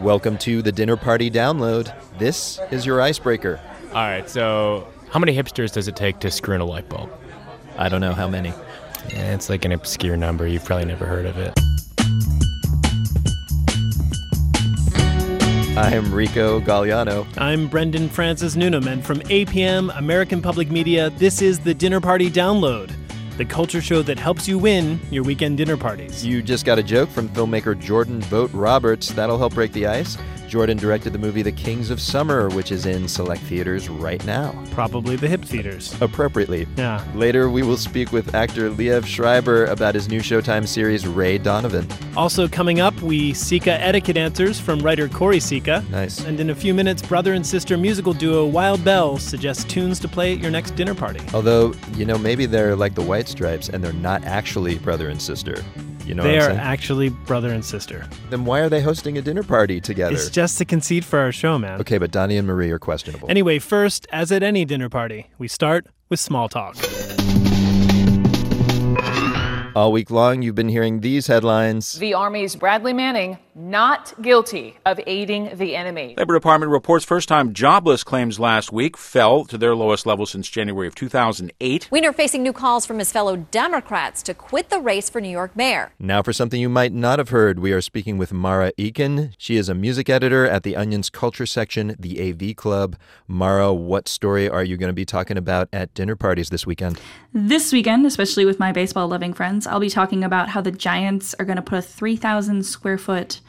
Welcome to the Dinner Party Download. This is your icebreaker. All right, so how many hipsters does it take to screw in a light bulb? I don't know how many. Yeah, it's like an obscure number. You've probably never heard of it. I am Rico Gagliano. I'm Brendan Francis Newnam, and from APM, American Public Media, this is the Dinner Party Download, the culture show that helps you win your weekend dinner parties. You just got a joke from filmmaker Jordan Vogt-Roberts. That'll help break the ice. Jordan directed the movie The Kings of Summer, which is in select theaters right now. Probably the hip theaters. Appropriately. Yeah. Later, we will speak with actor Liev Schreiber about his new Showtime series, Ray Donovan. Also, coming up, we Sika etiquette answers from writer Choire Sicha. Nice. And in a few minutes, brother and sister musical duo Wild Bells suggests tunes to play at your next dinner party. Although, you know, maybe they're like the White Stripes and they're not actually brother and sister. You know they what are I'm saying? actually brother and sister. then why are they hosting a dinner party together? It's just a conceit for our show, man. okay, but Donnie and Marie are questionable. Anyway, first, as at any dinner party, we start with small talk. All week long, you've been hearing these headlines. The Army's Bradley Manning not guilty of aiding the enemy. Labor Department reports first-time jobless claims last week fell to their lowest level since January of 2008. Weiner facing new calls from his fellow Democrats to quit the race for New York mayor. Now, for something you might not have heard, we are speaking with Marah Eakin. She is a music editor at the Onion's culture section, the AV Club. Marah, what story are you going to be talking about at dinner parties this weekend? This weekend, especially with my baseball loving friends, I'll be talking about how the Giants are going to put a 3,000 square foot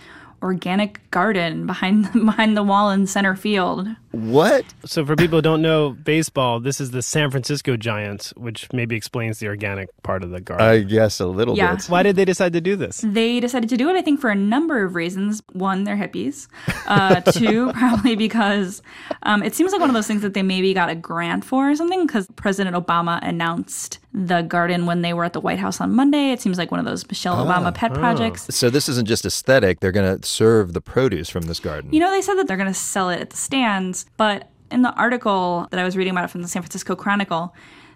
organic garden behind behind the wall in center field. What? So, for people who don't know baseball, this is the San Francisco Giants, which maybe explains the organic part of the garden. I guess a little Yeah. bit. Why did they decide to do this? They decided to do it, I think, for a number of reasons. One, they're hippies. Uh, two, probably because um, it seems like one of those things that they maybe got a grant for or something, because President Obama announced the garden when they were at the White House on Monday. It seems like one of those Michelle Obama pet projects. So, this isn't just aesthetic, they're going to serve the produce from this garden. You know, they said that they're going to sell it at the stands, but in the article that I was reading about it from the San Francisco Chronicle,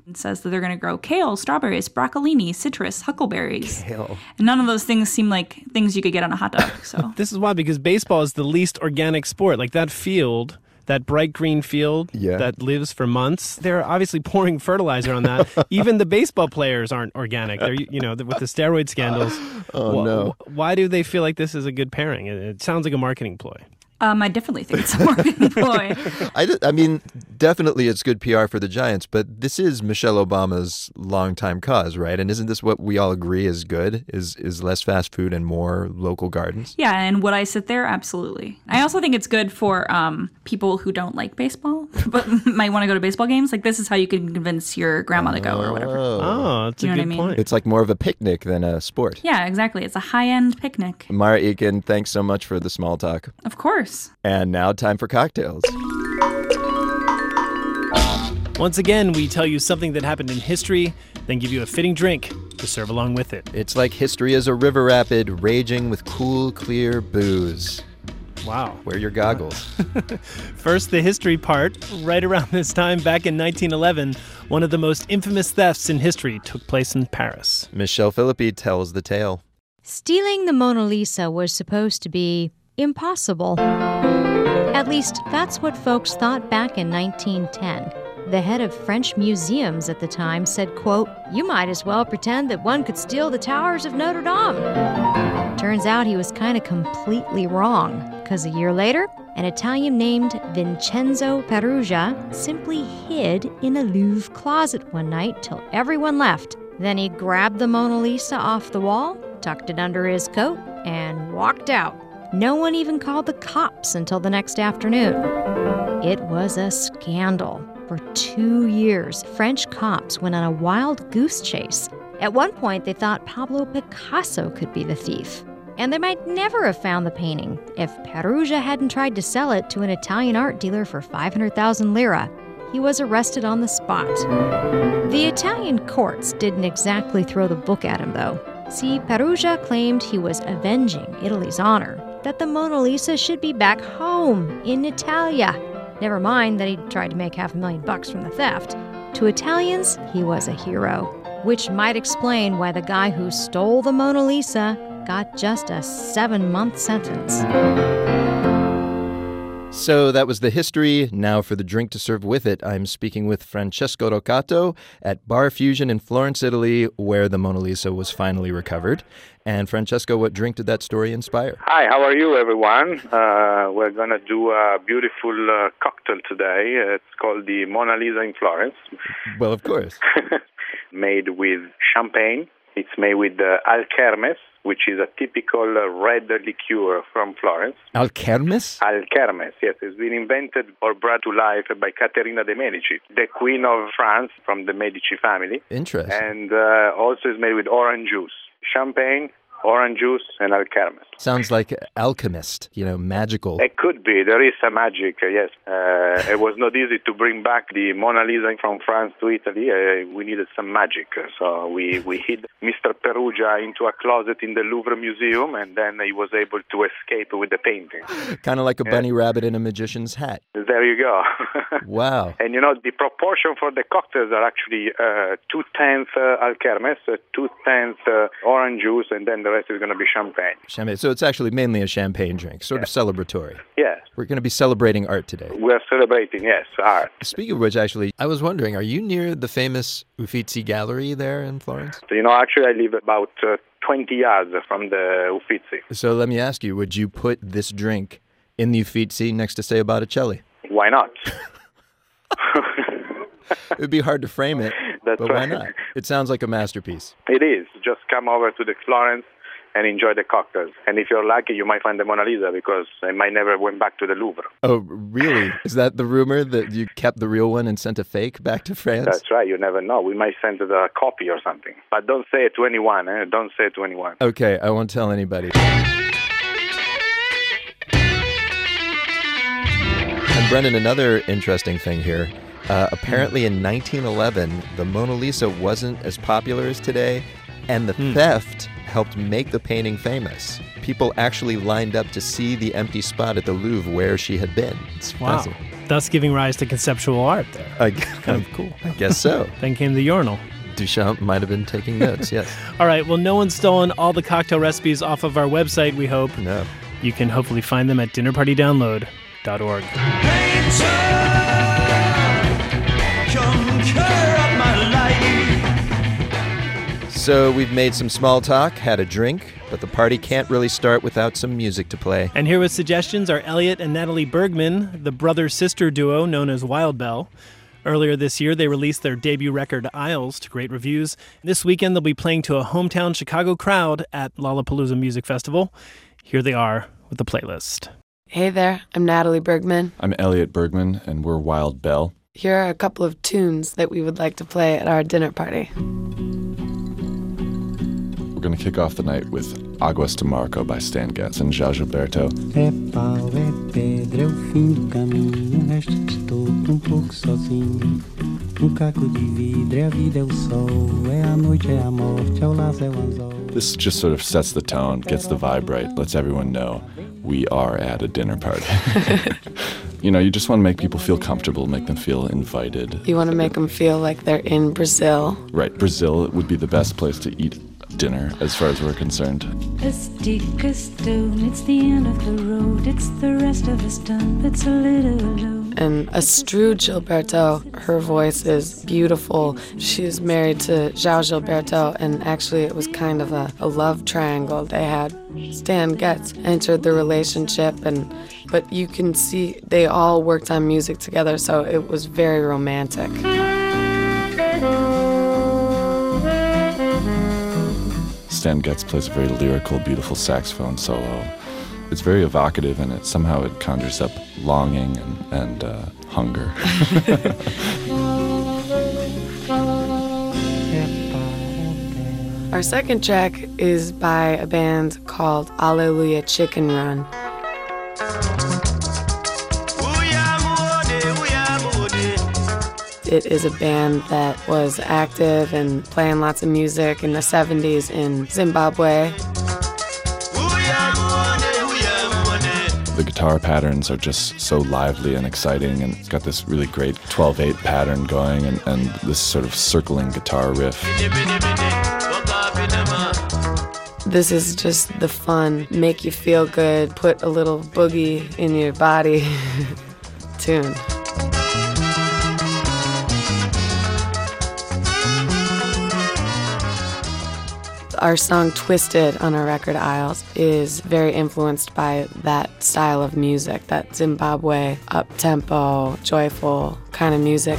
it says that they're going to grow kale, strawberries, broccolini, citrus, huckleberries. Kale. And none of those things seem like things you could get on a hot dog. So This is why, because baseball is the least organic sport. Like that field, that bright green field Yeah. that lives for months, they're obviously pouring fertilizer on that. Even the baseball players aren't organic. They're, you know, with the steroid scandals. Oh, no. Why do they feel like this is a good pairing? It, it sounds like a marketing ploy. Um, I definitely think it's a marketing ploy. I, d- I mean, definitely it's good PR for the Giants, but this is Michelle Obama's longtime cause, right? And isn't this what we all agree is good? Is is less fast food and more local gardens? Yeah, and would I sit there? Absolutely. I also think it's good for um, people who don't like baseball but might want to go to baseball games. Like this is how you can convince your grandma to go or whatever. Oh, that's You a know what good I mean? point. It's like more of a picnic than a sport. Yeah, exactly. It's a high-end picnic. Marah Eakin, thanks so much for the small talk. Of course. And now time for cocktails. Once again, we tell you something that happened in history, then give you a fitting drink to serve along with it. It's like history is a river rapid raging with cool, clear booze. Wow. Wear your goggles. First, the history part. Right around this time, back in 1911, one of the most infamous thefts in history took place in Paris. Michelle Philippi tells the tale. Stealing the Mona Lisa was supposed to be impossible. At least, that's what folks thought back in 1910. The head of French museums at the time said, quote, You might as well pretend that one could steal the towers of Notre Dame. Turns out he was kind of completely wrong, because a year later, an Italian named Vincenzo Peruggia simply hid in a Louvre closet one night till everyone left. Then he grabbed the Mona Lisa off the wall, tucked it under his coat, and walked out. No one even called the cops until the next afternoon. It was a scandal. For two years, French cops went on a wild goose chase. At one point, they thought Pablo Picasso could be the thief. And they might never have found the painting if Peruggia hadn't tried to sell it to an Italian art dealer for 500,000 lira. He was arrested on the spot. The Italian courts didn't exactly throw the book at him, though. See, Peruggia claimed he was avenging Italy's honor, that the Mona Lisa should be back home in Italia. Never mind that he tried to make half a million bucks from the theft. To Italians, he was a hero, which might explain why the guy who stole the Mona Lisa got just a seven month sentence. So that was the history. Now for the drink to serve with it, I'm speaking with Francesco Roccato at Bar Fusion in Florence, Italy, where the Mona Lisa was finally recovered. And Francesco, what drink did that story inspire? Hi, how are you, everyone? Uh, we're going to do a beautiful uh, cocktail today. It's called the Mona Lisa in Florence. Well, of course. made with champagne. It's made with uh, Alkermes, which is a typical uh, red liqueur from Florence. Alkermes? Alkermes, yes. It's been invented or brought to life by Caterina de' Medici, the Queen of France from the Medici family. Interesting. And uh, also is made with orange juice, champagne, orange juice, and Alkermes. Sounds like alchemist, you know, magical. It could be. There is some magic, uh, yes. Uh, it was not easy to bring back the Mona Lisa from France to Italy. Uh, we needed some magic. So we, we hid Mr. Peruggia into a closet in the Louvre Museum, and then he was able to escape with the painting. kind of like a yeah. bunny rabbit in a magician's hat. There you go. wow. And you know, the proportion for the cocktails are actually uh, two tenths uh, Alkermes, uh, two tenths orange juice, and then the rest is going to be champagne. Champagne. So it's actually mainly a champagne drink, sort of celebratory. Yes. We're going to be celebrating art today. We're celebrating, yes, art. Speaking of which, actually, I was wondering, are you near the famous Uffizi Gallery there in Florence? You know, actually, I live about uh, 20 yards from the Uffizi. So let me ask you, would you put this drink in the Uffizi next to, say, a Botticelli? Why not? it would be hard to frame it, That's but right. why not? It sounds like a masterpiece. It is. Just come over to the Florence and enjoy the cocktails. And if you're lucky, you might find the Mona Lisa because I might never went back to the Louvre. Oh, really? Is that the rumor that you kept the real one and sent a fake back to France? That's right. You never know. We might send it a copy or something. But don't say it to anyone. Eh? Don't say it to anyone. Okay, I won't tell anybody. And Brendan, another interesting thing here. Uh, apparently, in 1911, the Mona Lisa wasn't as popular as today, and the Hmm. theft helped make the painting famous. People actually lined up to see the empty spot at the Louvre where she had been. It's Wow. fascinating. Thus giving rise to conceptual art there. I, Kind of cool. I guess so. Then came the urinal. Duchamp might have been taking notes, yes. All right, well, no one's stolen all the cocktail recipes off of our website, we hope. No. You can hopefully find them at dinnerpartydownload.org. So we've made some small talk, had a drink, but the party can't really start without some music to play. And here with suggestions are Elliot and Natalie Bergman, the brother sister duo known as Wild Belle. Earlier this year, they released their debut record, Isles, to great reviews. This weekend, they'll be playing to a hometown Chicago crowd at Lollapalooza Music Festival. Here they are with the playlist. Hey there, I'm Natalie Bergman. I'm Elliot Bergman, and we're Wild Belle. Here are a couple of tunes that we would like to play at our dinner party. We're going to kick off the night with Aguas de Marco by Stan Getz and João Gilberto. É pau, é pedra, é o fim do caminho. O resto estou um pouco sozinho. Um caco de vidro, é a vida, é o sol. É a noite, é a morte, é o laço, é o anzol. This just sort of sets the tone, gets the vibe right, lets everyone know we are at a dinner party. you know, you just want to make people feel comfortable, make them feel invited. You want to make them feel like they're in Brazil. Right, Brazil would be the best place to eat dinner as far as we're concerned. A stick, a stone, it's the end of the road. It's the rest of us done, that's a little alone. And Astrud Gilberto, her voice is beautiful. She's married to João Gilberto, and actually, it was kind of a, a love triangle they had. Stan Getz entered the relationship, and but you can see they all worked on music together, so it was very romantic. Stan Getz plays a very lyrical, beautiful saxophone solo. It's very evocative, and it somehow it conjures up longing and, and uh, hunger. Our second track is by a band called Alleluia Chicken Run. It is a band that was active and playing lots of music in the 70s in Zimbabwe. The guitar patterns are just so lively and exciting, and it's got this really great 12 8 pattern going, and, and this sort of circling guitar riff. This is just the fun, make you feel good, put a little boogie in your body tune. Our song Twisted on our record Isles is very influenced by that style of music, that Zimbabwe up tempo, joyful kind of music.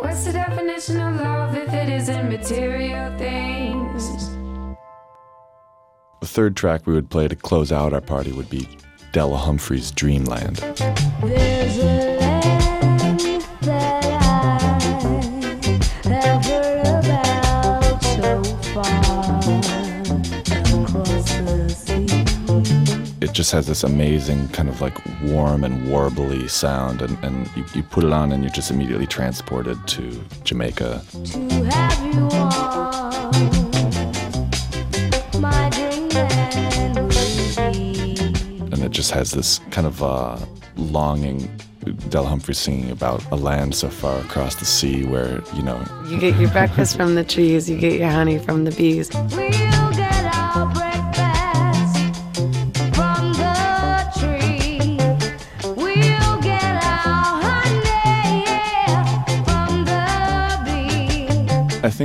What's the definition of love if it isn't material things? The third track we would play to close out our party would be Della Humphrey's Dreamland. Just has this amazing kind of like warm and warbly sound, and, and you, you put it on and you're just immediately transported to Jamaica. To have you on my dreamland will be. and it just has this kind of uh, longing. Del Humphrey singing about a land so far across the sea where, you know, You get your breakfast from the trees, you get your honey from the bees.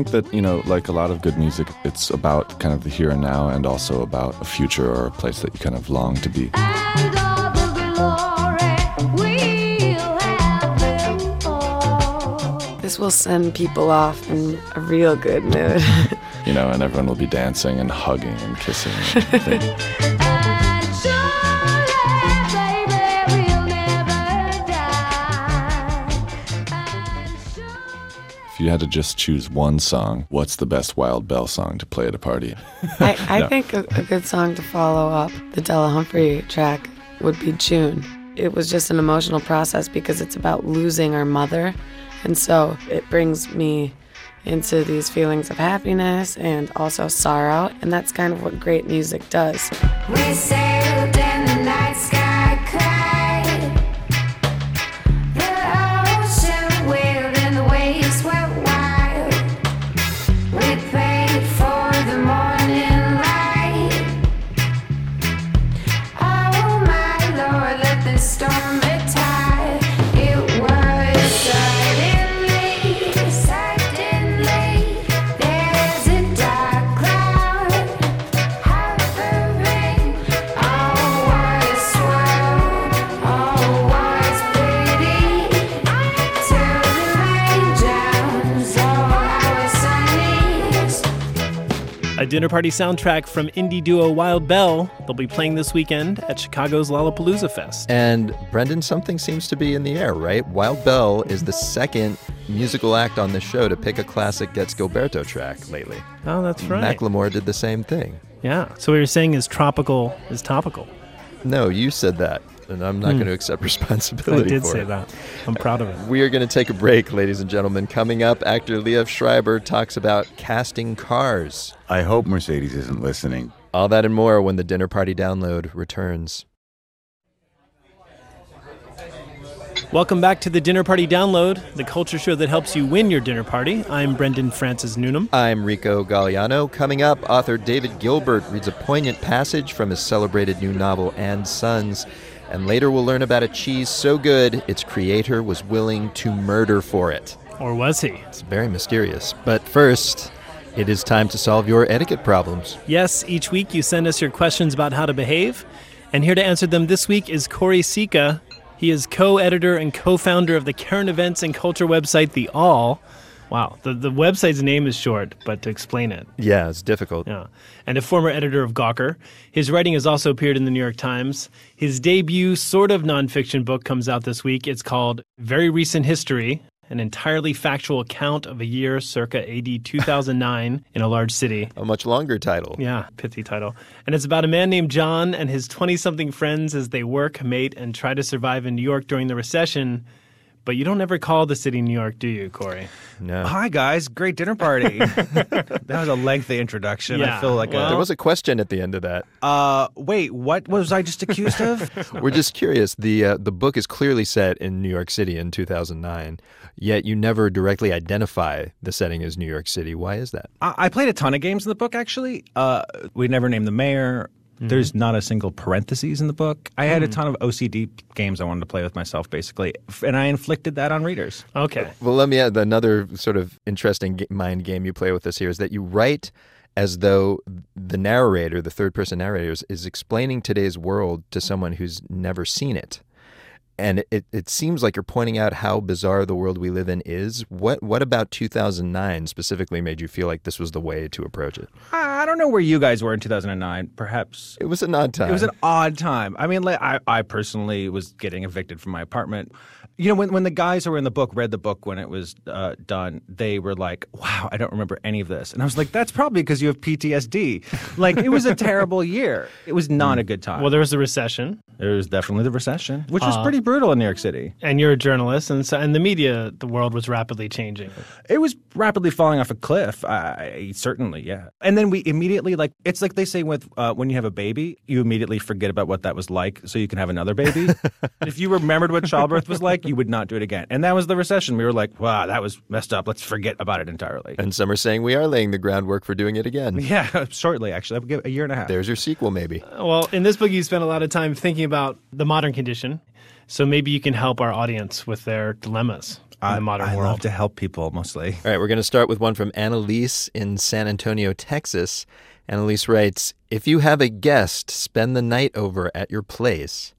think that, you know, like a lot of good music, it's about kind of the here and now and also about a future or a place that you kind of long to be. And all the glory we'll have. This will send people off in a real good mood. You know, and everyone will be dancing and hugging and kissing. And if you had to just choose one song, what's the best Wild Belle song to play at a party? I, I No. think a, a good song to follow up the Della Humphrey track would be June. It was just an emotional process because it's about losing our mother. And so it brings me into these feelings of happiness and also sorrow. And that's kind of what great music does. Dinner party soundtrack from indie duo Wild Belle. They'll be playing this weekend at Chicago's Lollapalooza Fest. And Brendan, something seems to be in the air, right? Wild Belle is the second musical act on this show to pick a classic Getz Gilberto track lately. Oh, that's right. Macklemore did the same thing. Yeah. So what you're saying is tropical is topical. No, you said that, and I'm not Hmm. going to accept responsibility. I did for say it. that. I'm proud of it. We are going to take a break, ladies and gentlemen. Coming up, actor Liev Schreiber talks about casting cars. I hope Mercedes isn't listening. All that and more when the dinner party download returns. Welcome back to the Dinner Party Download, the culture show that helps you win your dinner party. I'm Brendan Francis Newnam. I'm Rico Gagliano. Coming up, author David Gilbert reads a poignant passage from his celebrated new novel, And Sons. And later we'll learn about a cheese so good its creator was willing to murder for it. Or was he? It's very mysterious. But first, it is time to solve your etiquette problems. Yes, each week you send us your questions about how to behave. And here to answer them this week is Choire Sicha. He is co editor and co founder of the current events and culture website, The Awl. Wow, the, the website's name is short, but to explain it. Yeah, it's difficult. Yeah. And a former editor of Gawker. His writing has also appeared in the New York Times. His debut sort of nonfiction book comes out this week. It's called Very Recent History, an entirely factual account of a year circa AD 2009 in a large city. A much longer title. Yeah, pithy title. And it's about a man named John and his 20 something friends as they work, mate, and try to survive in New York during the recession. But you don't ever call the city New York, do you, Corey? No. Hi guys, great dinner party. that was a lengthy introduction. I feel like there a, was a question at the end of that. uh wait, what was I just accused of? We're just curious. The uh, the book is clearly set in New York City in 2009, yet you never directly identify the setting as New York City. Why is that? I, I played a ton of games in the book actually. Uh we never named the mayor. There's not a single parentheses in the book. I had a hmm. ton of OCD games I wanted to play with myself, basically, and I inflicted that on readers. Okay. Well, let me add another sort of interesting mind game you play with us here is that you write as though the narrator, the third person narrator, is, is explaining today's world to someone who's never seen it. And it, it seems like you're pointing out how bizarre the world we live in is. What what about 2009 specifically made you feel like this was the way to approach it? I don't know where you guys were in 2009. Perhaps It was an odd time. It was an odd time. I mean, like, I, I personally was getting evicted from my apartment. You know, when, when the guys who were in the book read the book when it was uh, done, they were like, wow, I don't remember any of this. And I was like, that's probably because you have PTSD. Like, it was a terrible year. It was not a good time. Well, there was the recession, there was definitely the recession, which was Uh, pretty brutal in New York City. and you're a journalist, and so and the media, the world was rapidly changing. It was rapidly falling off a cliff. I, certainly, yeah. And then we immediately like it's like they say with uh, when you have a baby, you immediately forget about what that was like, so you can have another baby. if you remembered what childbirth was like, you would not do it again. And that was the recession. We were like, wow, that was messed up. Let's forget about it entirely. and some are saying we are laying the groundwork for doing it again. Yeah, shortly actually. Give a year and a half. There's your sequel, maybe. Uh, well, in this book, you spend a lot of time thinking about the modern condition, so maybe you can help our audience with their dilemmas in the modern I world. love to help people mostly. All right, we're going to start with one from Annalise in San Antonio, Texas. Annalise writes If you have a guest spend the night over at your place,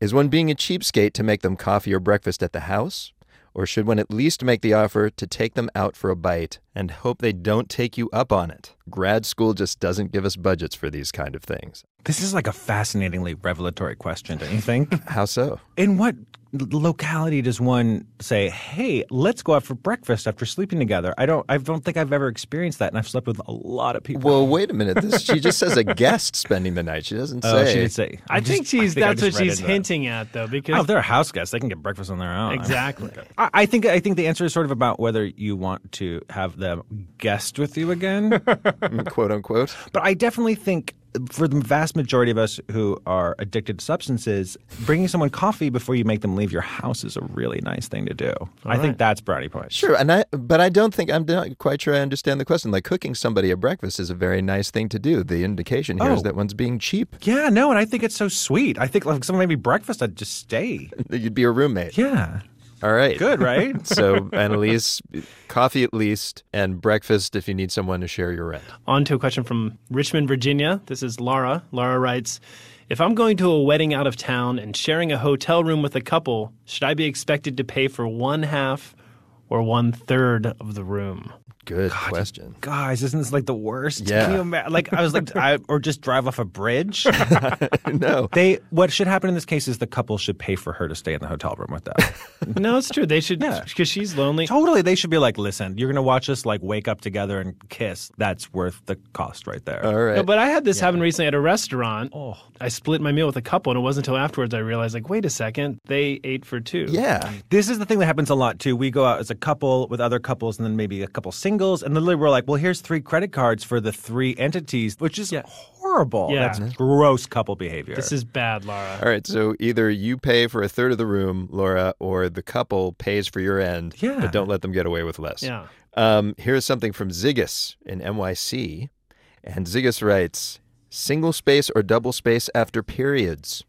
is one being a cheapskate to make them coffee or breakfast at the house? Or should one at least make the offer to take them out for a bite and hope they don't take you up on it? Grad school just doesn't give us budgets for these kind of things. This is like a fascinatingly revelatory question, don't you think? How so? In what locality does one say, "Hey, let's go out for breakfast after sleeping together"? I don't. I don't think I've ever experienced that, and I've slept with a lot of people. Well, wait a minute. This, she just says a guest spending the night. She doesn't say. Oh, she did say. I I'm think just- I she's think that's what she's into that. hinting at, though, because Oh, if they're a house guest, they can get breakfast on their own. exactly. I, I think. I think the answer is sort of about whether you want to have them guest with you again. quote unquote. But I definitely think for the vast majority of us who are addicted to substances, bringing someone coffee before you make them leave your house is a really nice thing to do. I think that's brownie points. Sure, and I but I don't think I'm not quite sure I understand the question. Like cooking somebody a breakfast is a very nice thing to do. The indication here is Oh. that one's being cheap. Yeah, no, and I think it's so sweet. I think like if someone made me breakfast, I'd just stay. You'd be a roommate. Yeah. All right. Good, right? so, Annalise, coffee at least, and breakfast if you need someone to share your rent. On to a question from Richmond, Virginia. This is Laura. Laura writes If I'm going to a wedding out of town and sharing a hotel room with a couple, should I be expected to pay for one half or one third of the room? Good question. Guys, isn't this like the worst? Yeah. Can you imagine? Like I was like, I, or just drive off a bridge. no. They what should happen in this case is the couple should pay for her to stay in the hotel room with them. no, it's true. They should, because she's lonely. totally, they should be like, listen, you're gonna watch us like wake up together and kiss. That's worth the cost right there. All right. No, but I had this happen recently at a restaurant. Oh. I split my meal with a couple, and it wasn't until afterwards I realized, like, wait a second, they ate for two. yeah. This is the thing that happens a lot too. We go out as a couple with other couples and then maybe a couple singles. And literally we're like, well, here's three credit cards for the three entities, which is horrible. Yeah. That's gross couple behavior. This is bad, Laura. All right. So either you pay for a third of the room, Laura, or the couple pays for your end. Yeah. But don't let them get away with less. Yeah. Um, here's something from Ziggis in NYC. And Ziggis writes single space or double space after periods.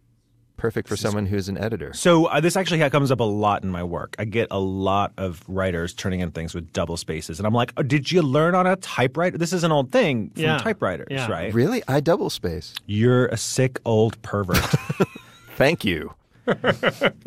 Perfect for someone who's an editor. So uh, this actually comes up a lot in my work. I get a lot of writers turning in things with double spaces, and I'm like, oh, "Did you learn on a typewriter? This is an old thing from Yeah. typewriters, Yeah. right? Really? I double space. You're a sick old pervert." Thank you.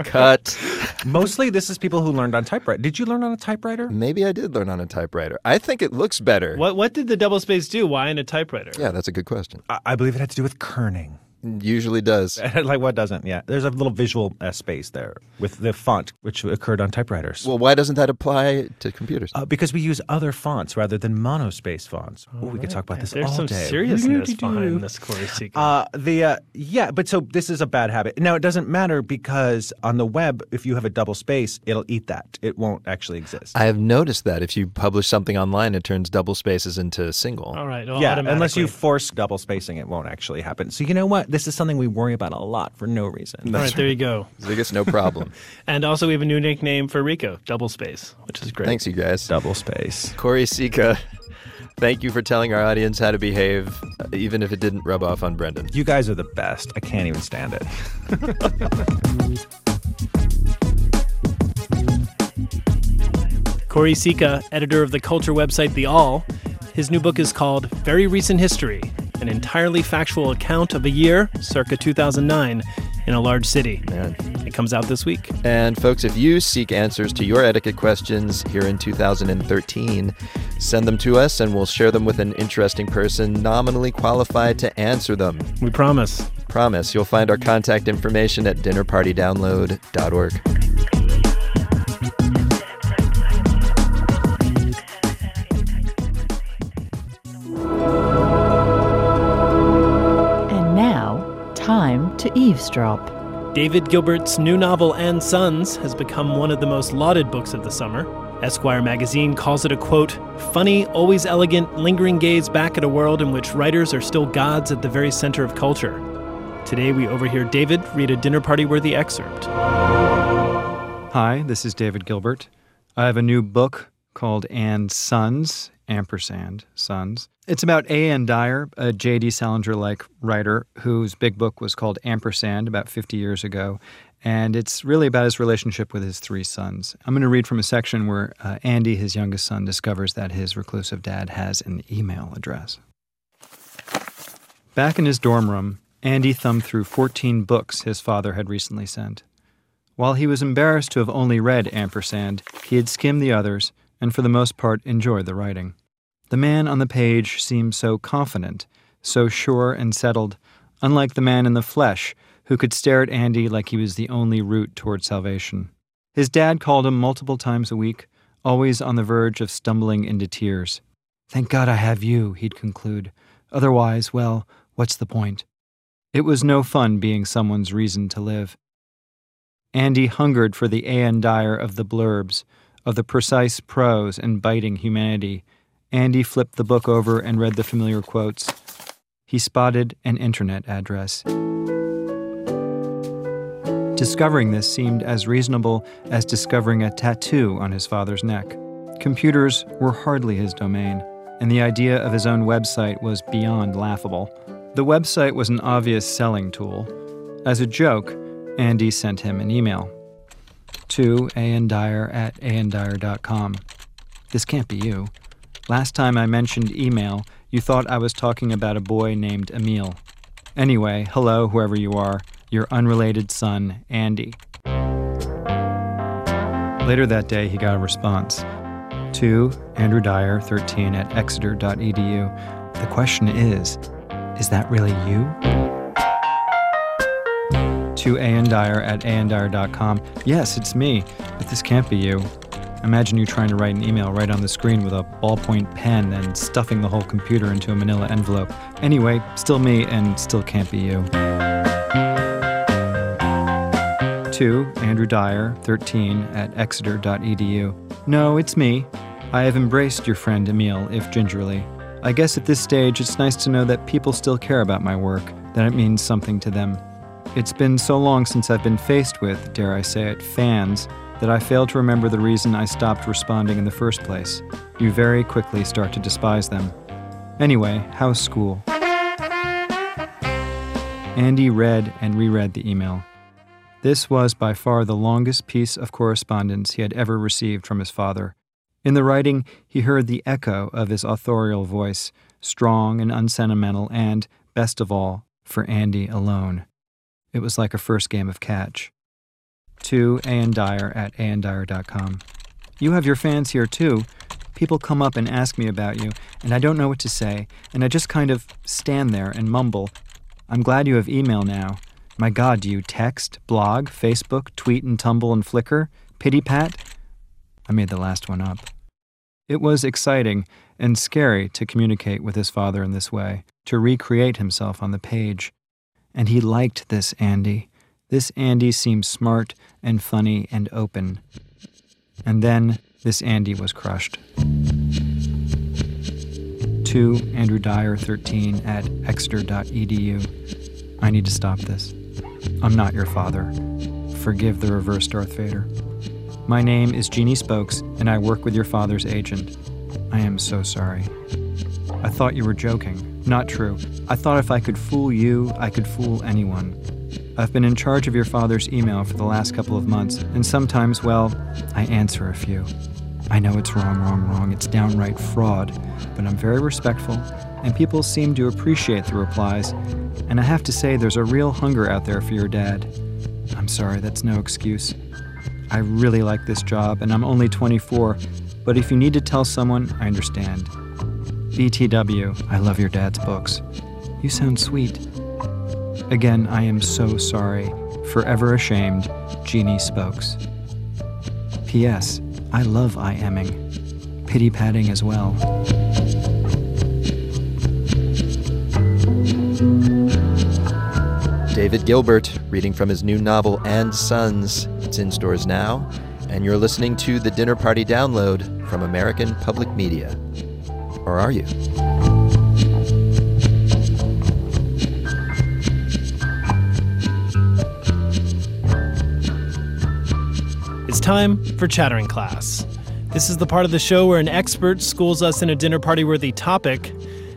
Cut. Mostly, this is people who learned on typewriter. Did you learn on a typewriter? Maybe I did learn on a typewriter. I think it looks better. What what did the double space do? Why in a typewriter? Yeah, that's a good question. I, I believe it had to do with kerning. Usually does. like what doesn't? Yeah. There's a little visual uh, space there with the font, which occurred on typewriters. Well, why doesn't that apply to computers? Uh, because we use other fonts rather than monospace fonts. Ooh, we could talk about this There's all some day. seriousness behind this, Choire Sicha. Uh, the uh, yeah, but so this is a bad habit. Now it doesn't matter because on the web, if you have a double space, it'll eat that. It won't actually exist. I have noticed that if you publish something online, it turns double spaces into single. All right. yeah, unless you force double spacing, it won't actually happen. So you know what? This is something we worry about a lot for no reason. All right, there you go. I guess no problem. And also, we have a new nickname for Rico, Double Space, which is great. Thanks, you guys. Double space. Choire Sicha, thank you for telling our audience how to behave, uh, even if it didn't rub off on Brendan. You guys are the best. I can't even stand it. Choire Sicha, editor of the culture website The Awl. His new book is called Very Recent History, an entirely factual account of a year, circa 2009, in a large city. It comes out this week. And folks, if you seek answers to your etiquette questions here in 2013, send them to us and we'll share them with an interesting person nominally qualified to answer them. We promise. Promise. You'll find our contact information at dinnerpartydownload.org. time to eavesdrop. David Gilbert's new novel, And Sons, has become one of the most lauded books of the summer. Esquire magazine calls it a quote, funny, always elegant, lingering gaze back at a world in which writers are still gods at the very center of culture. Today we overhear David read a dinner party worthy excerpt. Hi, this is David Gilbert. I have a new book called And Sons, ampersand, Sons. It's about A. N. Dyer, a J.D. Salinger like writer whose big book was called Ampersand about 50 years ago. And it's really about his relationship with his three sons. I'm going to read from a section where uh, Andy, his youngest son, discovers that his reclusive dad has an email address. Back in his dorm room, Andy thumbed through 14 books his father had recently sent. While he was embarrassed to have only read Ampersand, he had skimmed the others and for the most part enjoyed the writing. The man on the page seemed so confident, so sure and settled, unlike the man in the flesh who could stare at Andy like he was the only route toward salvation. His dad called him multiple times a week, always on the verge of stumbling into tears. Thank God I have you, he'd conclude. Otherwise, well, what's the point? It was no fun being someone's reason to live. Andy hungered for the A.N. Dyer of the blurbs, of the precise prose and biting humanity. Andy flipped the book over and read the familiar quotes. He spotted an internet address. Discovering this seemed as reasonable as discovering a tattoo on his father's neck. Computers were hardly his domain, and the idea of his own website was beyond laughable. The website was an obvious selling tool. As a joke, Andy sent him an email to andyer at andyer.com. This can't be you. Last time I mentioned email, you thought I was talking about a boy named Emil. Anyway, hello, whoever you are, your unrelated son, Andy. Later that day, he got a response to Andrew Dyer, 13 at exeter.edu. The question is, is that really you? To An Dyer at andyer.com. Yes, it's me, but this can't be you. Imagine you trying to write an email right on the screen with a ballpoint pen and stuffing the whole computer into a manila envelope. Anyway, still me and still can't be you. 2, Andrew Dyer, 13 at exeter.edu. No, it's me. I have embraced your friend Emil, if gingerly. I guess at this stage it's nice to know that people still care about my work, that it means something to them. It's been so long since I've been faced with, dare I say it, fans, that I fail to remember the reason I stopped responding in the first place. You very quickly start to despise them. Anyway, how's school? Andy read and reread the email. This was by far the longest piece of correspondence he had ever received from his father. In the writing, he heard the echo of his authorial voice, strong and unsentimental, and, best of all, for Andy alone. It was like a first game of catch. To An Dyer at andyer.com. You have your fans here too. People come up and ask me about you, and I don't know what to say, and I just kind of stand there and mumble. I'm glad you have email now. My God, do you text, blog, Facebook, tweet and Tumblr and Flickr? Pity pat? I made the last one up. It was exciting and scary to communicate with his father in this way, to recreate himself on the page. And he liked this Andy. This Andy seemed smart and funny and open. And then this Andy was crushed. To Andrew Dyer 13 at exeter.edu. I need to stop this. I'm not your father. Forgive the reverse Darth Vader. My name is Jeannie Spokes, and I work with your father's agent. I am so sorry. I thought you were joking. Not true. I thought if I could fool you, I could fool anyone. I've been in charge of your father's email for the last couple of months, and sometimes, well, I answer a few. I know it's wrong, wrong, wrong. It's downright fraud, but I'm very respectful, and people seem to appreciate the replies. And I have to say, there's a real hunger out there for your dad. I'm sorry, that's no excuse. I really like this job, and I'm only 24, but if you need to tell someone, I understand. BTW, I love your dad's books. You sound sweet. Again, I am so sorry. Forever ashamed, Jeannie Spokes. P.S. I love I emming. Pity patting as well. David Gilbert reading from his new novel And Sons. It's in stores now, and you're listening to the Dinner Party Download from American Public Media. Or are you? Time for Chattering Class. This is the part of the show where an expert schools us in a dinner party worthy topic.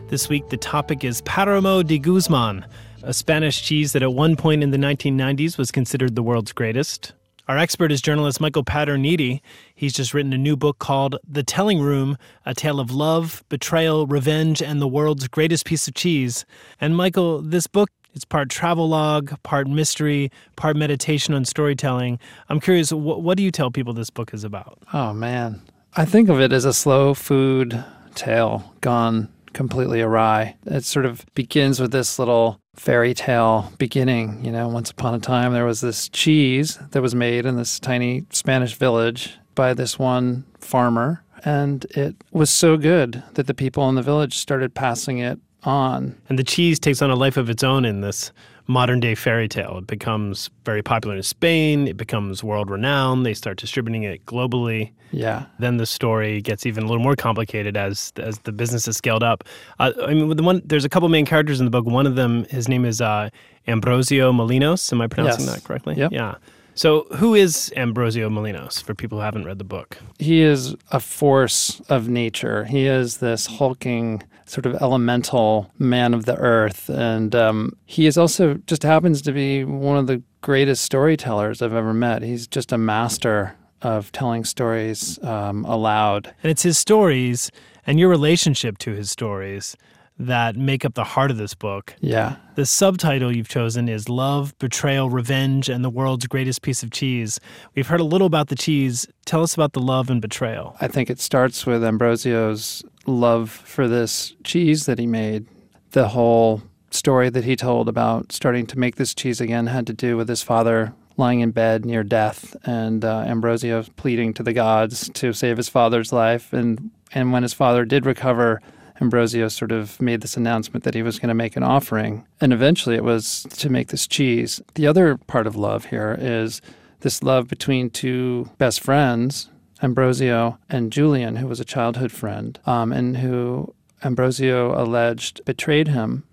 This week, the topic is Paramo de Guzman, a Spanish cheese that at one point in the 1990s was considered the world's greatest. Our expert is journalist Michael Paterniti. He's just written a new book called The Telling Room A Tale of Love, Betrayal, Revenge, and the World's Greatest Piece of Cheese. And Michael, this book it's part travelogue, part mystery, part meditation on storytelling. I'm curious, what do you tell people this book is about? Oh, man. I think of it as a slow food tale gone completely awry. It sort of begins with this little fairy tale beginning. You know, once upon a time, there was this cheese that was made in this tiny Spanish village by this one farmer. And it was so good that the people in the village started passing it on. And the cheese takes on a life of its own in this modern day fairy tale. It becomes very popular in Spain, it becomes world renowned, they start distributing it globally. Yeah. Then the story gets even a little more complicated as as the business is scaled up. Uh, I mean, the one there's a couple main characters in the book. One of them, his name is uh, Ambrosio Molinos. Am I pronouncing Yes. that correctly? Yep. Yeah. So, who is Ambrosio Molinos for people who haven't read the book? He is a force of nature. He is this hulking, sort of elemental man of the earth. And um, he is also just happens to be one of the greatest storytellers I've ever met. He's just a master of telling stories um, aloud. And it's his stories and your relationship to his stories that make up the heart of this book. Yeah. The subtitle you've chosen is Love, Betrayal, Revenge, and the World's Greatest Piece of Cheese. We've heard a little about the cheese. Tell us about the love and betrayal. I think it starts with Ambrosio's love for this cheese that he made. The whole story that he told about starting to make this cheese again had to do with his father lying in bed near death and uh, Ambrosio pleading to the gods to save his father's life. And, and when his father did recover, Ambrosio sort of made this announcement that he was going to make an offering. And eventually it was to make this cheese. The other part of love here is this love between two best friends, Ambrosio and Julian, who was a childhood friend, um, and who Ambrosio alleged betrayed him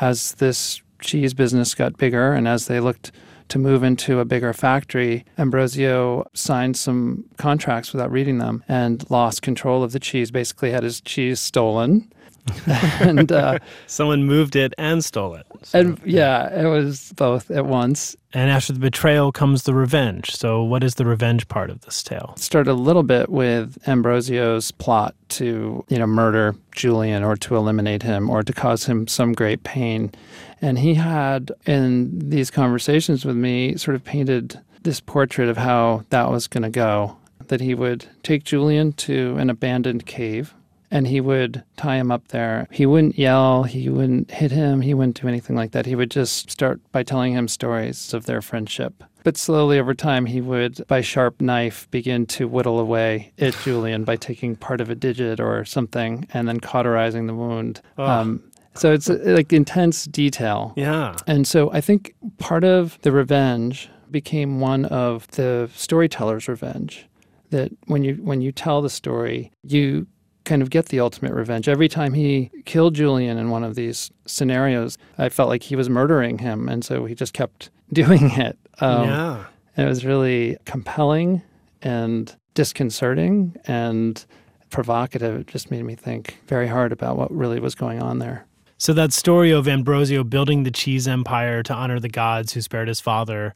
as this cheese business got bigger and as they looked to move into a bigger factory, Ambrosio signed some contracts without reading them and lost control of the cheese, basically had his cheese stolen. and uh, someone moved it and stole it. and yeah, it was both at once. And after the betrayal comes the revenge. So, what is the revenge part of this tale? It started a little bit with Ambrosio's plot to, you know, murder Julian or to eliminate him or to cause him some great pain. And he had, in these conversations with me, sort of painted this portrait of how that was going to go. That he would take Julian to an abandoned cave and he would tie him up there. He wouldn't yell, he wouldn't hit him, he wouldn't do anything like that. He would just start by telling him stories of their friendship. But slowly over time, he would, by sharp knife, begin to whittle away at Julian by taking part of a digit or something and then cauterizing the wound. Oh. so it's uh, like intense detail. Yeah. And so I think part of the revenge became one of the storyteller's revenge. That when you when you tell the story, you kind of get the ultimate revenge. Every time he killed Julian in one of these scenarios, I felt like he was murdering him, and so he just kept doing it. Um, Yeah. it was really compelling and disconcerting and provocative. It just made me think very hard about what really was going on there. So that story of Ambrosio building the cheese empire to honor the gods who spared his father,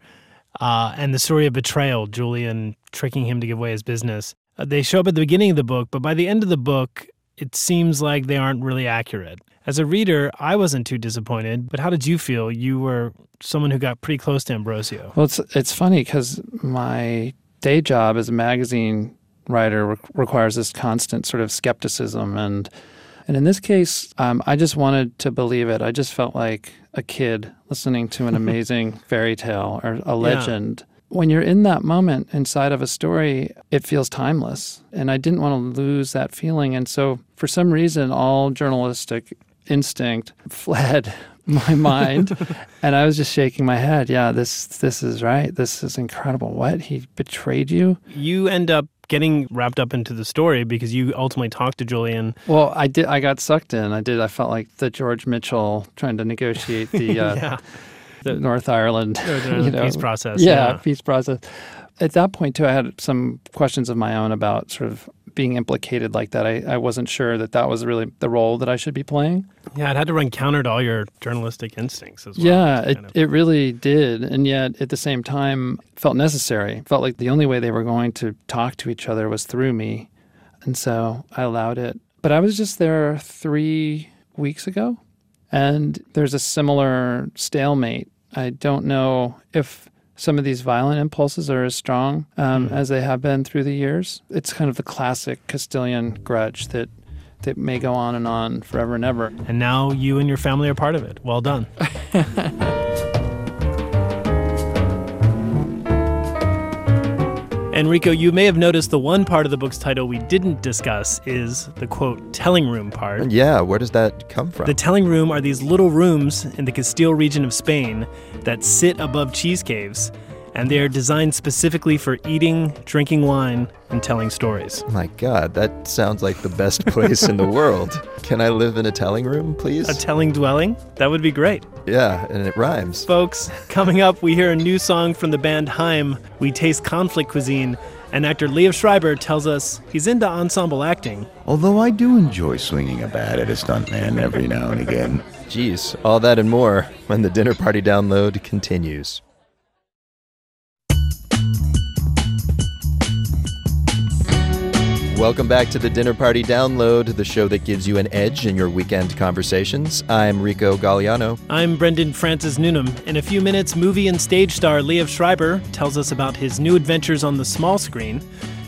uh, and the story of betrayal, Julian tricking him to give away his business, they show up at the beginning of the book, but by the end of the book, it seems like they aren't really accurate. As a reader, I wasn't too disappointed, but how did you feel? You were someone who got pretty close to Ambrosio. Well, it's it's funny because my day job as a magazine writer re- requires this constant sort of skepticism, and and in this case, um, I just wanted to believe it. I just felt like a kid listening to an amazing fairy tale or a legend. When you're in that moment inside of a story, it feels timeless, and I didn't want to lose that feeling. And so, for some reason, all journalistic instinct fled my mind. And i was just shaking my head. Yeah this this is right. This is incredible. What? He betrayed you? You end up getting wrapped up into the story because you ultimately talked to Julian. well i did i got sucked in. I did i felt like the george mitchell trying to negotiate the uh Yeah. The north ireland Northern Ireland you know, peace process, yeah, yeah. peace process at that point too i had some questions of my own about sort of being implicated like that i, I wasn't sure that that was really the role that i should be playing Yeah, it had to run counter to all your journalistic instincts as well. Yeah, it, it really did. And yet at the same time, felt necessary. Felt like the only way they were going to talk to each other was through me. And so I allowed it. But I was just there three weeks ago, and there's a similar stalemate. I don't know if some of these violent impulses are as strong um, as they have been through the years. It's kind of the classic Castilian grudge that that may go on and on forever and ever. And now you and your family are part of it. Well done. Enrico, you may have noticed the one part of the book's title we didn't discuss is the quote, telling room part. Yeah, where does that come from? The telling room are these little rooms in the Castile region of Spain that sit above cheese caves, and they are designed specifically for eating, drinking wine, and telling stories. My God, that sounds like the best place in the world. Can I live in a telling room, please? A telling dwelling? That would be great. yeah, and it rhymes. Folks, coming up, we hear a new song from the band Haim. We taste conflict cuisine, and actor Liev Schreiber tells us he's into ensemble acting. Although I do enjoy swinging a bat at a stuntman every now and again. Geez, all that and more when the dinner party download continues. Welcome back to the Dinner Party Download, the show that gives you an edge in your weekend conversations. I'm Rico Gagliano. I'm Brendan Francis Newnam. In a few minutes, movie and stage star Liev Schreiber tells us about his new adventures on the small screen.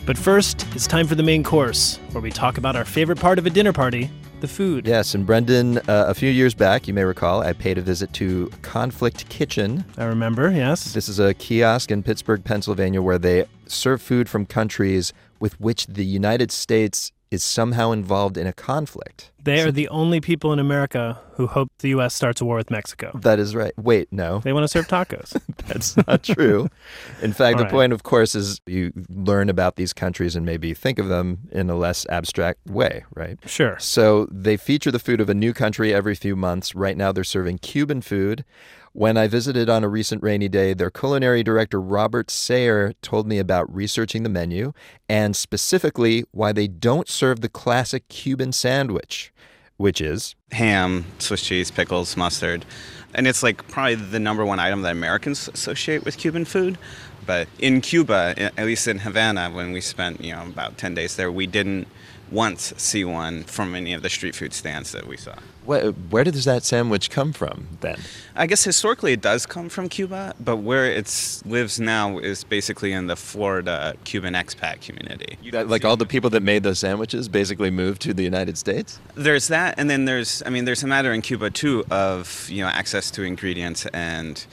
But first, it's time for the main course, where we talk about our favorite part of a dinner party the food. Yes, and Brendan, uh, a few years back, you may recall, I paid a visit to Conflict Kitchen. I remember, yes. This is a kiosk in Pittsburgh, Pennsylvania, where they serve food from countries with which the United States is somehow involved in a conflict. They are the only people in America who hope the U.S. starts a war with Mexico. That is right. Wait, no. They want to serve tacos. That's not true. In fact, All the right. point, of course, is you learn about these countries and maybe think of them in a less abstract way, right? Sure. So they feature the food of a new country every few months. Right now, they're serving Cuban food. When I visited on a recent rainy day, their culinary director, Robert Sayre, told me about researching the menu and specifically why they don't serve the classic Cuban sandwich, which is ham, Swiss cheese, pickles, mustard. And it's like probably the number one item that Americans associate with Cuban food. But in Cuba, at least in Havana, when we spent, you know, about 10 days there, we didn't once see one from any of the street food stands that we saw. Where, where does that sandwich come from then? I guess historically it does come from Cuba, but where it lives now is basically in the Florida Cuban expat community. That- like all the people that made those sandwiches basically moved to the United States? There's that, and then there's, I mean, there's a matter in Cuba too of you know access to ingredients and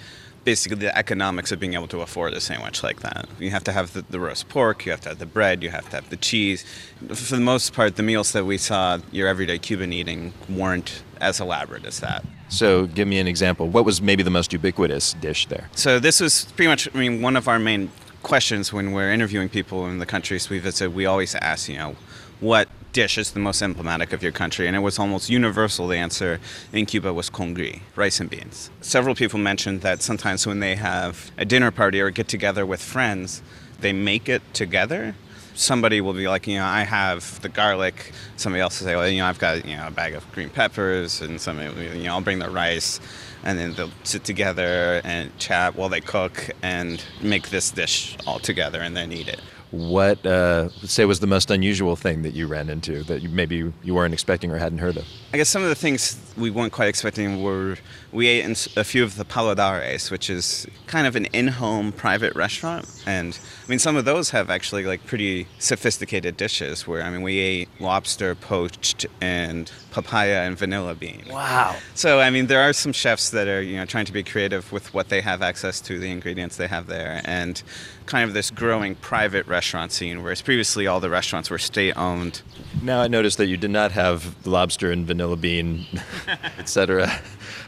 basically the economics of being able to afford a sandwich like that. You have to have the, the roast pork, you have to have the bread, you have to have the cheese. For the most part, the meals that we saw your everyday Cuban eating weren't as elaborate as that. So give me an example. What was maybe the most ubiquitous dish there? So this was pretty much, I mean, one of our main questions when we're interviewing people in the countries we visit. We always ask, you know, what dish is the most emblematic of your country? And it was almost universal. The answer in Cuba was congri, rice and beans. Several people mentioned that sometimes when they have a dinner party or get together with friends, they make it together. Somebody will be like, you know, I have the garlic. Somebody else will say, well, you know, I've got you know a bag of green peppers, and somebody, you know, I'll bring the rice, and then they'll sit together and chat while they cook and make this dish all together, and then eat it. What, uh, say, was the most unusual thing that you ran into that you, maybe you weren't expecting or hadn't heard of? I guess some of the things we weren't quite expecting were we ate in a few of the paladares, which is kind of an in-home private restaurant, and I mean some of those have actually like pretty sophisticated dishes. Where I mean we ate lobster poached and papaya and vanilla bean. Wow. So I mean there are some chefs that are you know trying to be creative with what they have access to, the ingredients they have there, and kind of this growing private restaurant scene. Whereas previously all the restaurants were state-owned. Now I noticed that you did not have lobster and vanilla bean, etc.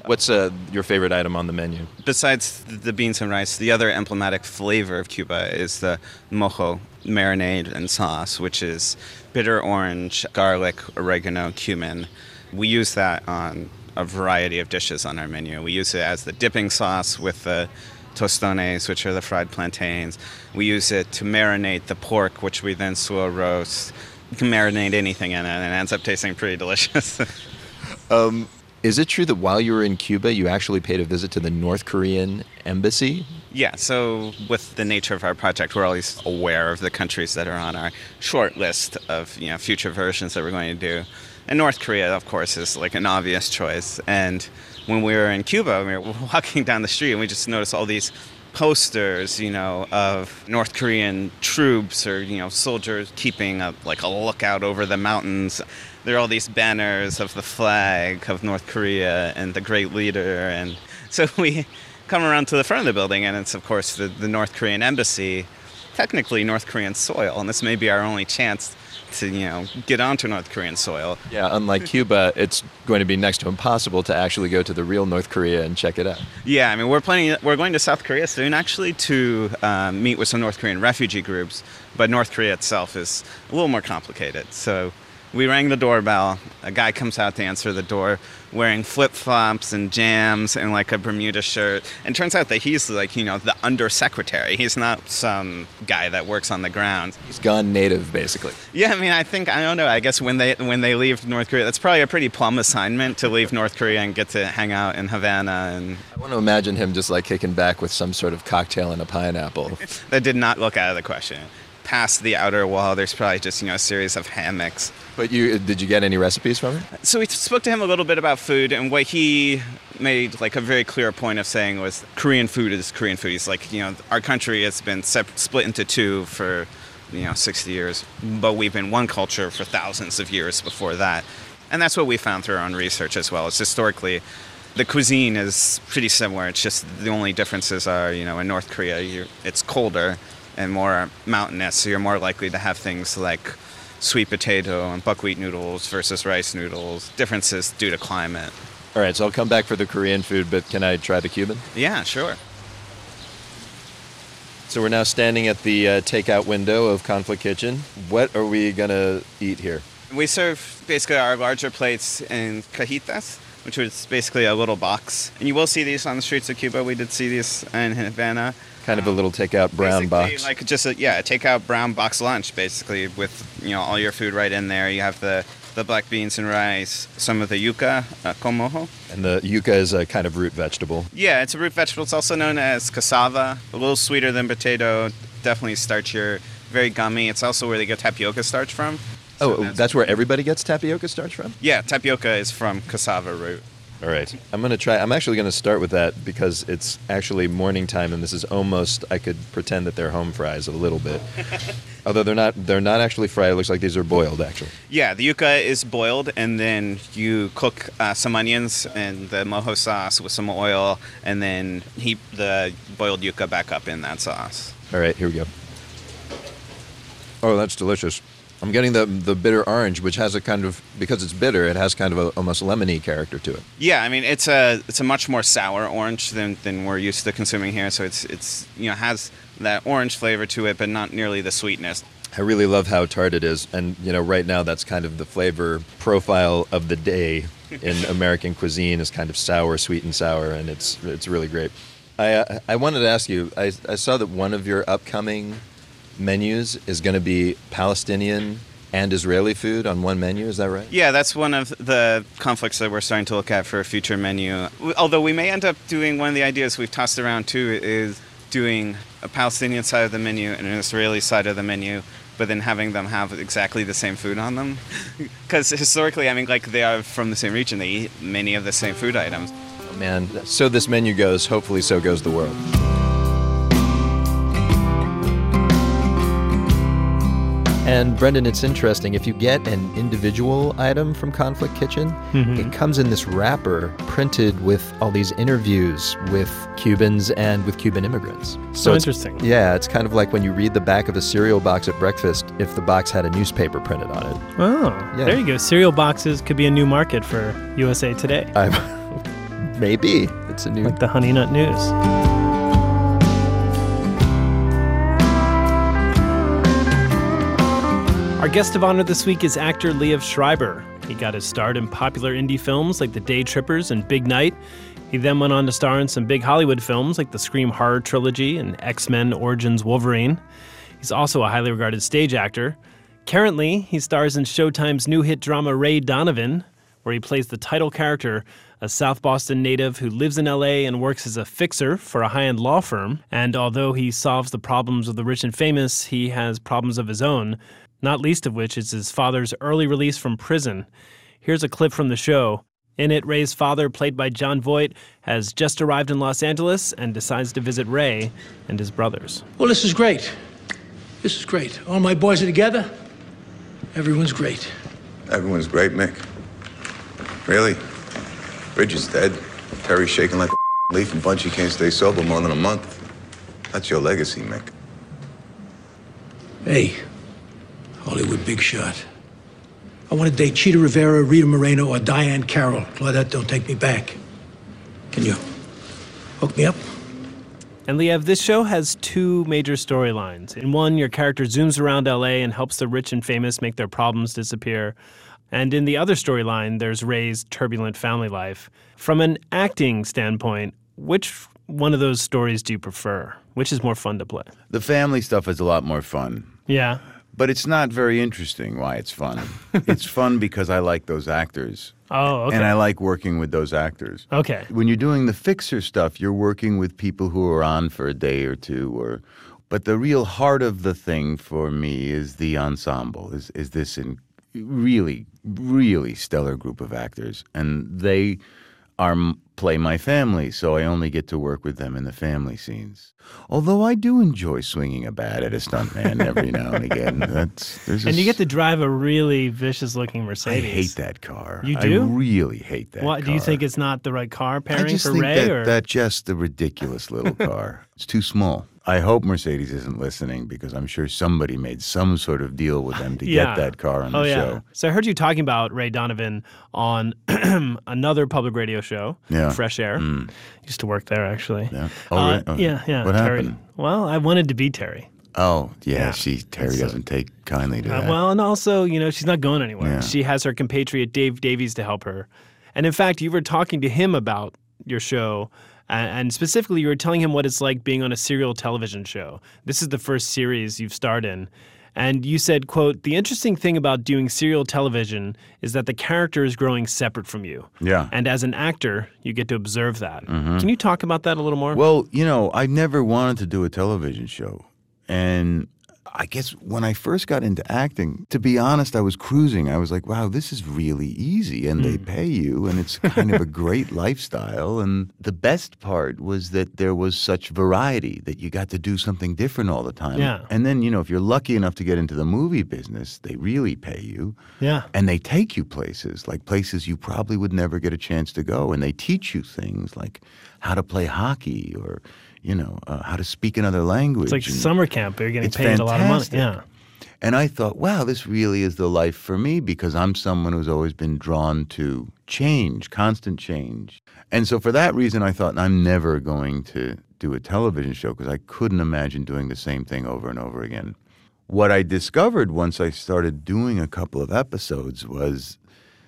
What's uh, your favorite item on the menu? Besides the beans and rice, the other emblematic flavor of Cuba is the mojo marinade and sauce, which is bitter orange, garlic, oregano, cumin. We use that on a variety of dishes on our menu. We use it as the dipping sauce with the tostones, which are the fried plantains. We use it to marinate the pork, which we then slow roast. You can marinate anything in it, and it ends up tasting pretty delicious. Um, is it true that while you were in Cuba, you actually paid a visit to the North Korean embassy? Yeah, so with the nature of our project, we're always aware of the countries that are on our short list of you know future versions that we're going to do. And North Korea, of course, is like an obvious choice. And when we were in Cuba, we were walking down the street and we just noticed all these posters, you know, of North Korean troops or you know soldiers keeping a, like a lookout over the mountains. There are all these banners of the flag of North Korea and the great leader, and so we come around to the front of the building, and it's of course the, the North Korean embassy, technically North Korean soil, and this may be our only chance to you know get onto North Korean soil. Yeah, unlike Cuba, it's going to be next to impossible to actually go to the real North Korea and check it out. Yeah, I mean, we're planning. We're going to South Korea soon, actually, to uh, meet with some North Korean refugee groups. But North Korea itself is a little more complicated. So we rang the doorbell. A guy comes out to answer the door, wearing flip flops and jams and like a Bermuda shirt. And turns out that he's like, you know, the undersecretary. He's not some guy that works on the ground. He's gone native, basically. Yeah, I mean, I think I don't know. I guess when they when they leave North Korea, that's probably a pretty plum assignment to leave North Korea and get to hang out in Havana and I want to imagine him just like kicking back with some sort of cocktail and a pineapple. that did not look out of the question. Past the outer wall, there's probably just you know a series of hammocks. But you did you get any recipes from him? So we spoke to him a little bit about food, and what he made like a very clear point of saying was Korean food is Korean food. He's like, you know, our country has been sep- split into two for you know 60 years, but we've been one culture for thousands of years before that, and that's what we found through our own research as well. It's historically. The cuisine is pretty similar. It's just the only differences are, you know, in North Korea, you're, it's colder and more mountainous, so you're more likely to have things like sweet potato and buckwheat noodles versus rice noodles. Differences due to climate. All right, so I'll come back for the Korean food, but can I try the Cuban? Yeah, sure. So we're now standing at the uh, takeout window of Conflict Kitchen. What are we gonna eat here? We serve basically our larger plates in cajitas, which is basically a little box. And you will see these on the streets of Cuba. We did see these in Havana. Kind of a little takeout brown Basically, box. Like just a yeah, a takeout brown box lunch, basically with you know all your food right in there. You have the the black beans and rice, some of the yuca, uh, comojo. And the yuca is a kind of root vegetable. Yeah, it's a root vegetable. It's also known as cassava. A little sweeter than potato. Definitely starchier. Very gummy. It's also where they get tapioca starch from. Oh, that's where everybody gets tapioca starch from? Yeah, tapioca is from cassava root. All right. I'm going to try. I'm actually going to start with that because it's actually morning time and this is almost I could pretend that they're home fries a little bit. Although they're not they're not actually fried. It looks like these are boiled actually. Yeah, the yuca is boiled, and then you cook uh, some onions and the mojo sauce with some oil, and then heat the boiled yuca back up in that sauce. All right, here we go. Oh, that's delicious. I'm getting the the bitter orange, which has a kind of because it's bitter, it has kind of a almost lemony character to it. Yeah, I mean it's a it's a much more sour orange than, than we're used to consuming here. So it's it's you know has that orange flavor to it, but not nearly the sweetness. I really love how tart it is, and you know, right now that's kind of the flavor profile of the day in American cuisine is kind of sour, sweet and sour, and it's it's really great. I uh, I wanted to ask you. I I saw that one of your upcoming menus is going to be Palestinian and Israeli food on one menu. Is that right? Yeah, that's one of the conflicts that we're starting to look at for a future menu. Although we may end up doing one of the ideas we've tossed around too is doing a Palestinian side of the menu and an Israeli side of the menu, but then having them have exactly the same food on them. Because historically, I mean, like they are from the same region, they eat many of the same food items. Oh, man, so this menu goes. Hopefully, so goes the world. And Brendan, it's interesting. If you get an individual item from Conflict Kitchen, Mhm. it comes in this wrapper printed with all these interviews with Cubans and with Cuban immigrants. So interesting. Yeah, it's kind of like when you read the back of a cereal box at breakfast if the box had a newspaper printed on it. Oh, Yeah. there you go. Cereal boxes could be a new market for USA Today. I'm, maybe it's a new like the Honey Nut News. Our guest of honor this week is actor Liev Schreiber. He got his start in popular indie films like The Day Trippers and Big Night. He then went on to star in some big Hollywood films like the Scream Horror Trilogy and X Men Origins Wolverine. He's also a highly regarded stage actor. Currently, he stars in Showtime's new hit drama Ray Donovan, where he plays the title character, a South Boston native who lives in LA and works as a fixer for a high end law firm. And although he solves the problems of the rich and famous, he has problems of his own, not least of which is his father's early release from prison. Here's a clip from the show. In it, Ray's father, played by Jon Voight, has just arrived in Los Angeles and decides to visit Ray and his brothers. Well, this is great. This is great. All my boys are together. Everyone's great. Everyone's great, Mick. Really? Bridge is dead. Terry's shaking like a leaf, and Bunchy can't stay sober more than a month. That's your legacy, Mick. Hey, Hollywood big shot. I want to date Chita Rivera, Rita Moreno, or Diahann Carroll. Claudette, don't take me back. Can you hook me up? And Liev, this show has two major storylines. In one, your character zooms around LA and helps the rich and famous make their problems disappear. And in the other storyline, there's Ray's turbulent family life. From an acting standpoint, which one of those stories do you prefer? Which is more fun to play? The family stuff is a lot more fun. Yeah. But it's not very interesting why it's fun. it's fun because I like those actors. Oh, okay. And I like working with those actors. Okay. When you're doing the fixer stuff, you're working with people who are on for a day or two or but the real heart of the thing for me is the ensemble. Is is this in really really stellar group of actors and they are play my family, so I only get to work with them in the family scenes. Although I do enjoy swinging a bat at a stuntman every now and again. That's there's And you get to drive a really vicious looking Mercedes. I hate that car. You do? I really hate that. Why, do you think it's not the right car pairing I just for think Ray? that or? that's just a ridiculous little car. it's too small. I hope Mercedes isn't listening because I'm sure somebody made some sort of deal with them to yeah. get that car on oh, the yeah. show. So I heard you talking about Ray Donovan on another public radio show, Yeah. Fresh Air. Mm. Used to work there actually. Yeah. Oh, Uh? Oh, yeah, yeah. What Terry. happened? Well, I wanted to be Terry. Oh, yeah. Yeah. She Terry So- doesn't take kindly to Uh, that. well, and also, you know, she's not going anywhere. Yeah. She has her compatriot Dave Davies to help her. And in fact, you were talking to him about your show, and specifically, you were telling him what it's like being on a serial television show. This is the first series you've starred in. And you said, quote, the interesting thing about doing serial television is that the character is growing separate from you. Yeah. And as an actor, you get to observe that. Mhm. Can you talk about that a little more? Well, you know, I never wanted to do a television show. And I guess when I first got into acting, to be honest, I was cruising. I was like, wow, this is really easy and they hmm. pay you and it's kind of a great lifestyle. And the best part was that there was such variety that you got to do something different all the time. Yeah. And then, you know, if you're lucky enough to get into the movie business, they really pay you. Yeah. And they take you places, like places you probably would never get a chance to go. And they teach you things like how to play hockey or, you know, uh, how to speak another language. It's like summer camp. You're getting paid a lot of money. Yeah. and I thought, wow, this really is the life for me because I'm someone who's always been drawn to change, constant change. And so for that reason, I thought I'm never going to do a television show because I couldn't imagine doing the same thing over and over again. What I discovered once I started doing a couple of episodes was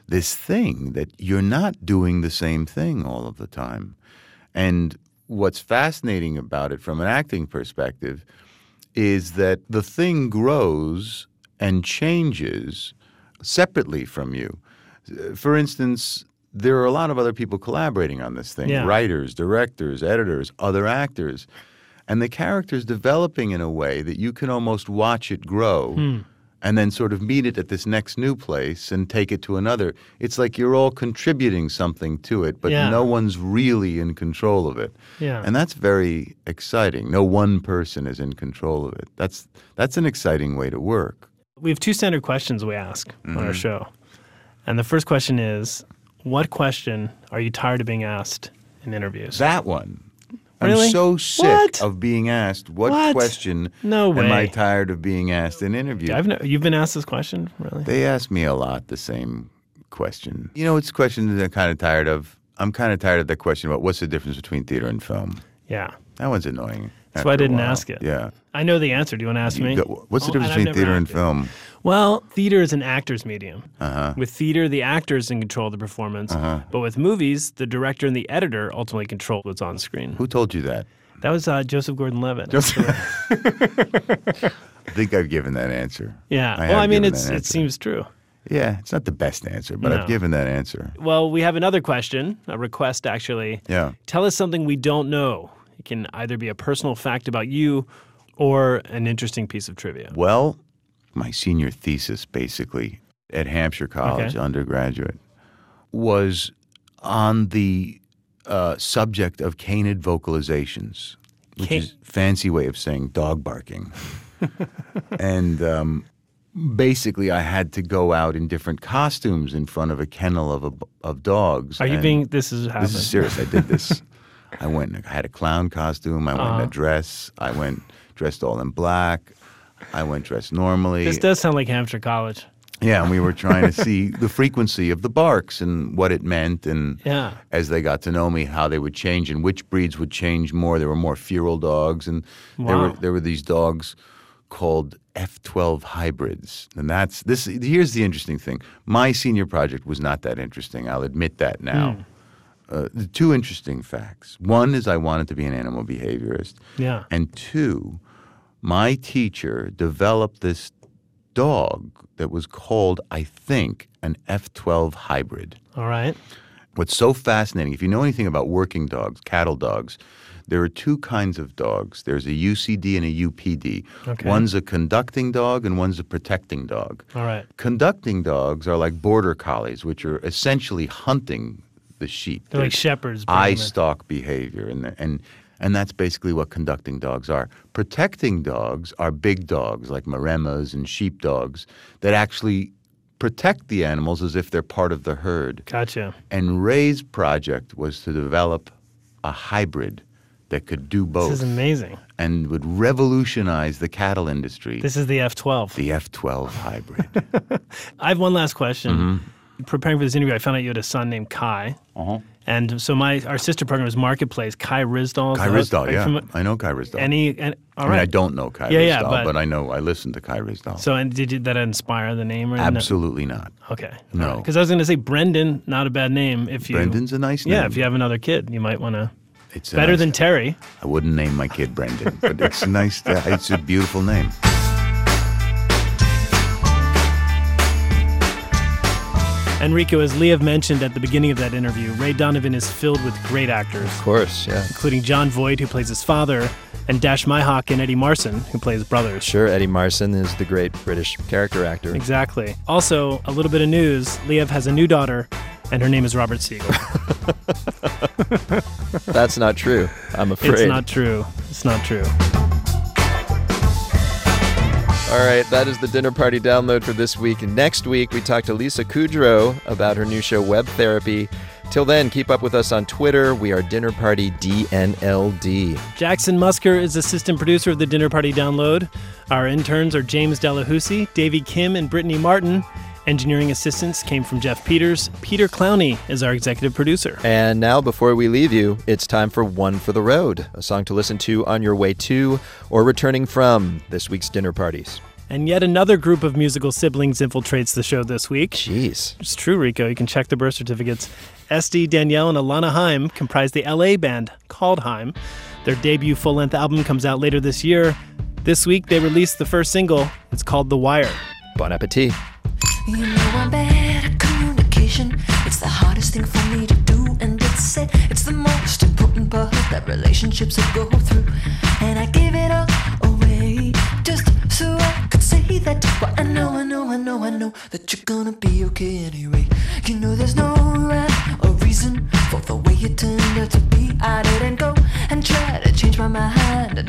this thing that you're not doing the same thing all of the time. And what's fascinating about it from an acting perspective is that the thing grows and changes separately from you. For instance, there are a lot of other people collaborating on this thing Yeah. writers, directors, editors, other actors. And the character's developing in a way that you can almost watch it grow Hmm. And then sort of meet it at this next new place and take it to another. It's like you're all contributing something to it, but Yeah. no one's really in control of it. Yeah. And that's very exciting. No one person is in control of it. That's that's an exciting way to work. We have two standard questions we ask on our Mhm. show. And the first question is What question are you tired of being asked in interviews? That one. Really? I'm so sick What? of being asked what, What? question No am I tired of being asked in interviews. I've no, you've been asked this question, really? They ask me a lot the same question. You know, it's questions that I'm kind of tired of. I'm kind of tired of the question about what's the difference between theater and film. Yeah. That one's annoying. That's why I didn't ask it. Yeah. I know the answer. Do you want to ask You me? go- what's the Oh, difference between theater and acted. film? Well, theater is an actor's medium. Uh-huh. With theater, the actor's in control of the performance. Uh-huh. But with movies, the director and the editor ultimately control what's on screen. Who told you that? That was uh, Joseph Gordon-Levitt. I think I've given that answer. Yeah. I well, I mean, it's it seems true. Yeah, it's not the best answer, but No. I've given that answer. Well, we have another question, a request actually. Yeah. Tell us something we don't know. It can either be a personal fact about you or an interesting piece of trivia. Well, my senior thesis, basically, at Hampshire College, Okay. undergraduate, was on the uh, subject of canid vocalizations, which Ca- is fancy way of saying dog barking. and um, basically, I had to go out in different costumes in front of a kennel of a, of dogs. Are you being this is happening? this is serious. I did this. I went. I had a clown costume. I went in Uh-huh. a dress. I went dressed all in black. I went dressed normally. This does sound like Hampshire College. yeah, and we were trying to see the frequency of the barks and what it meant, and Yeah. as they got to know me, how they would change and which breeds would change more. There were more feral dogs, and there were there were these dogs called F12 hybrids, and that's this. Here's the interesting thing: my senior project was not that interesting. I'll admit that now. Hmm. Uh, the two interesting facts. One is I wanted to be an animal behaviorist. Yeah. And two, my teacher developed this dog that was called, I think, an F12 hybrid. All right. What's so fascinating, if you know anything about working dogs, cattle dogs, there are two kinds of dogs. There's a UCD and a UPD. Okay. One's a conducting dog and one's a protecting dog. All right. Conducting dogs are like border collies, which are essentially hunting the sheep. They're like shepherds. eye stalk behavior, and and and that's basically what conducting dogs are. Protecting dogs are big dogs like Maremmas and sheepdogs that actually protect the animals as if they're part of the herd. Gotcha. And Ray's project was to develop a hybrid that could do both This is amazing. and would revolutionize the cattle industry. This is the F12. the F12 hybrid. I have one last question. Mm-hmm. Preparing for this interview, I found out you had a son named Kai. Uh-huh. And so my our sister program is Marketplace. Kai Ryssdal. Kai. Ryssdal, yeah. I know Kai Ryssdal. Any, and, all I mean, I don't know Kai Yeah, Ryssdal, yeah, but, but- I know I listened to Kai Ryssdal. So, and did you, that inspire the name or no? Absolutely not. Okay. No. Because I was going to say Brendan, not a bad name. If you Brendan's a nice name. Yeah, if you have another kid, you might want to. It's better nice- than Terry. I wouldn't name my kid Brendan, but it's nice. it's a beautiful name. Enrico, as Liev mentioned at the beginning of that interview, Ray Donovan is filled with great actors. Of course, yeah. Including Jon Voight, who plays his father, and Dash Mihok and Eddie Marsan, who plays brothers. Sure, Eddie Marsan is the great British character actor. Exactly. Also, a little bit of news Liev has a new daughter, and her name is Robert Siegel. That's not true, I'm afraid. It's not true. It's not true. All right, that is the dinner party download for this week. Next week, we talk to Lisa Kudrow about her new show, Web Therapy. Till then, keep up with us on Twitter. We are Dinner Party DNLD. Jackson Musker is assistant producer of the Dinner Party Download. Our interns are James Delahousie, Davy Kim, and Brittany Martin. Engineering assistance came from Jeff Peters. Peter Clowney is our executive producer. And now, before we leave you, it's time for One for the Road, a song to listen to on your way to or returning from this week's dinner parties. And yet another group of musical siblings infiltrates the show this week. Jeez. It's true, Rico. You can check the birth certificates. Este, Danielle, and Alana Haim comprise the LA band called Haim. Their debut full length album comes out later this year. This week, they released the first single. It's called The Wire. Bon appetit. You know I'm bad at communication. It's the hardest thing for me to do, and it's it. It's the most important part that relationships go through. And I give it all away just so I could say that. But I know, I know, I know, I know that you're gonna be okay anyway. You know there's no rhyme or reason for the way you turned out to be. I didn't go and try to change my mind,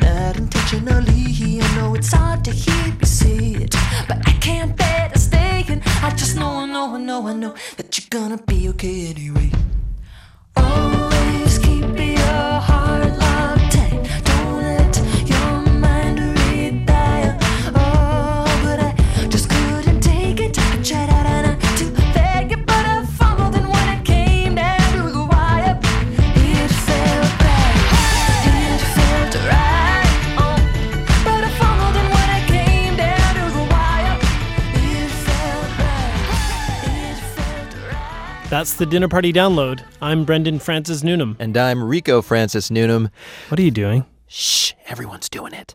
and not intentionally. I know it's hard to hear me say it, but I can't bear to stay. And I just know, I know, I know, I know that you're gonna be okay anyway. Always That's the Dinner Party Download. I'm Brendan Francis Newnam. And I'm Rico Francis Newnam. What are you doing? Shh, everyone's doing it.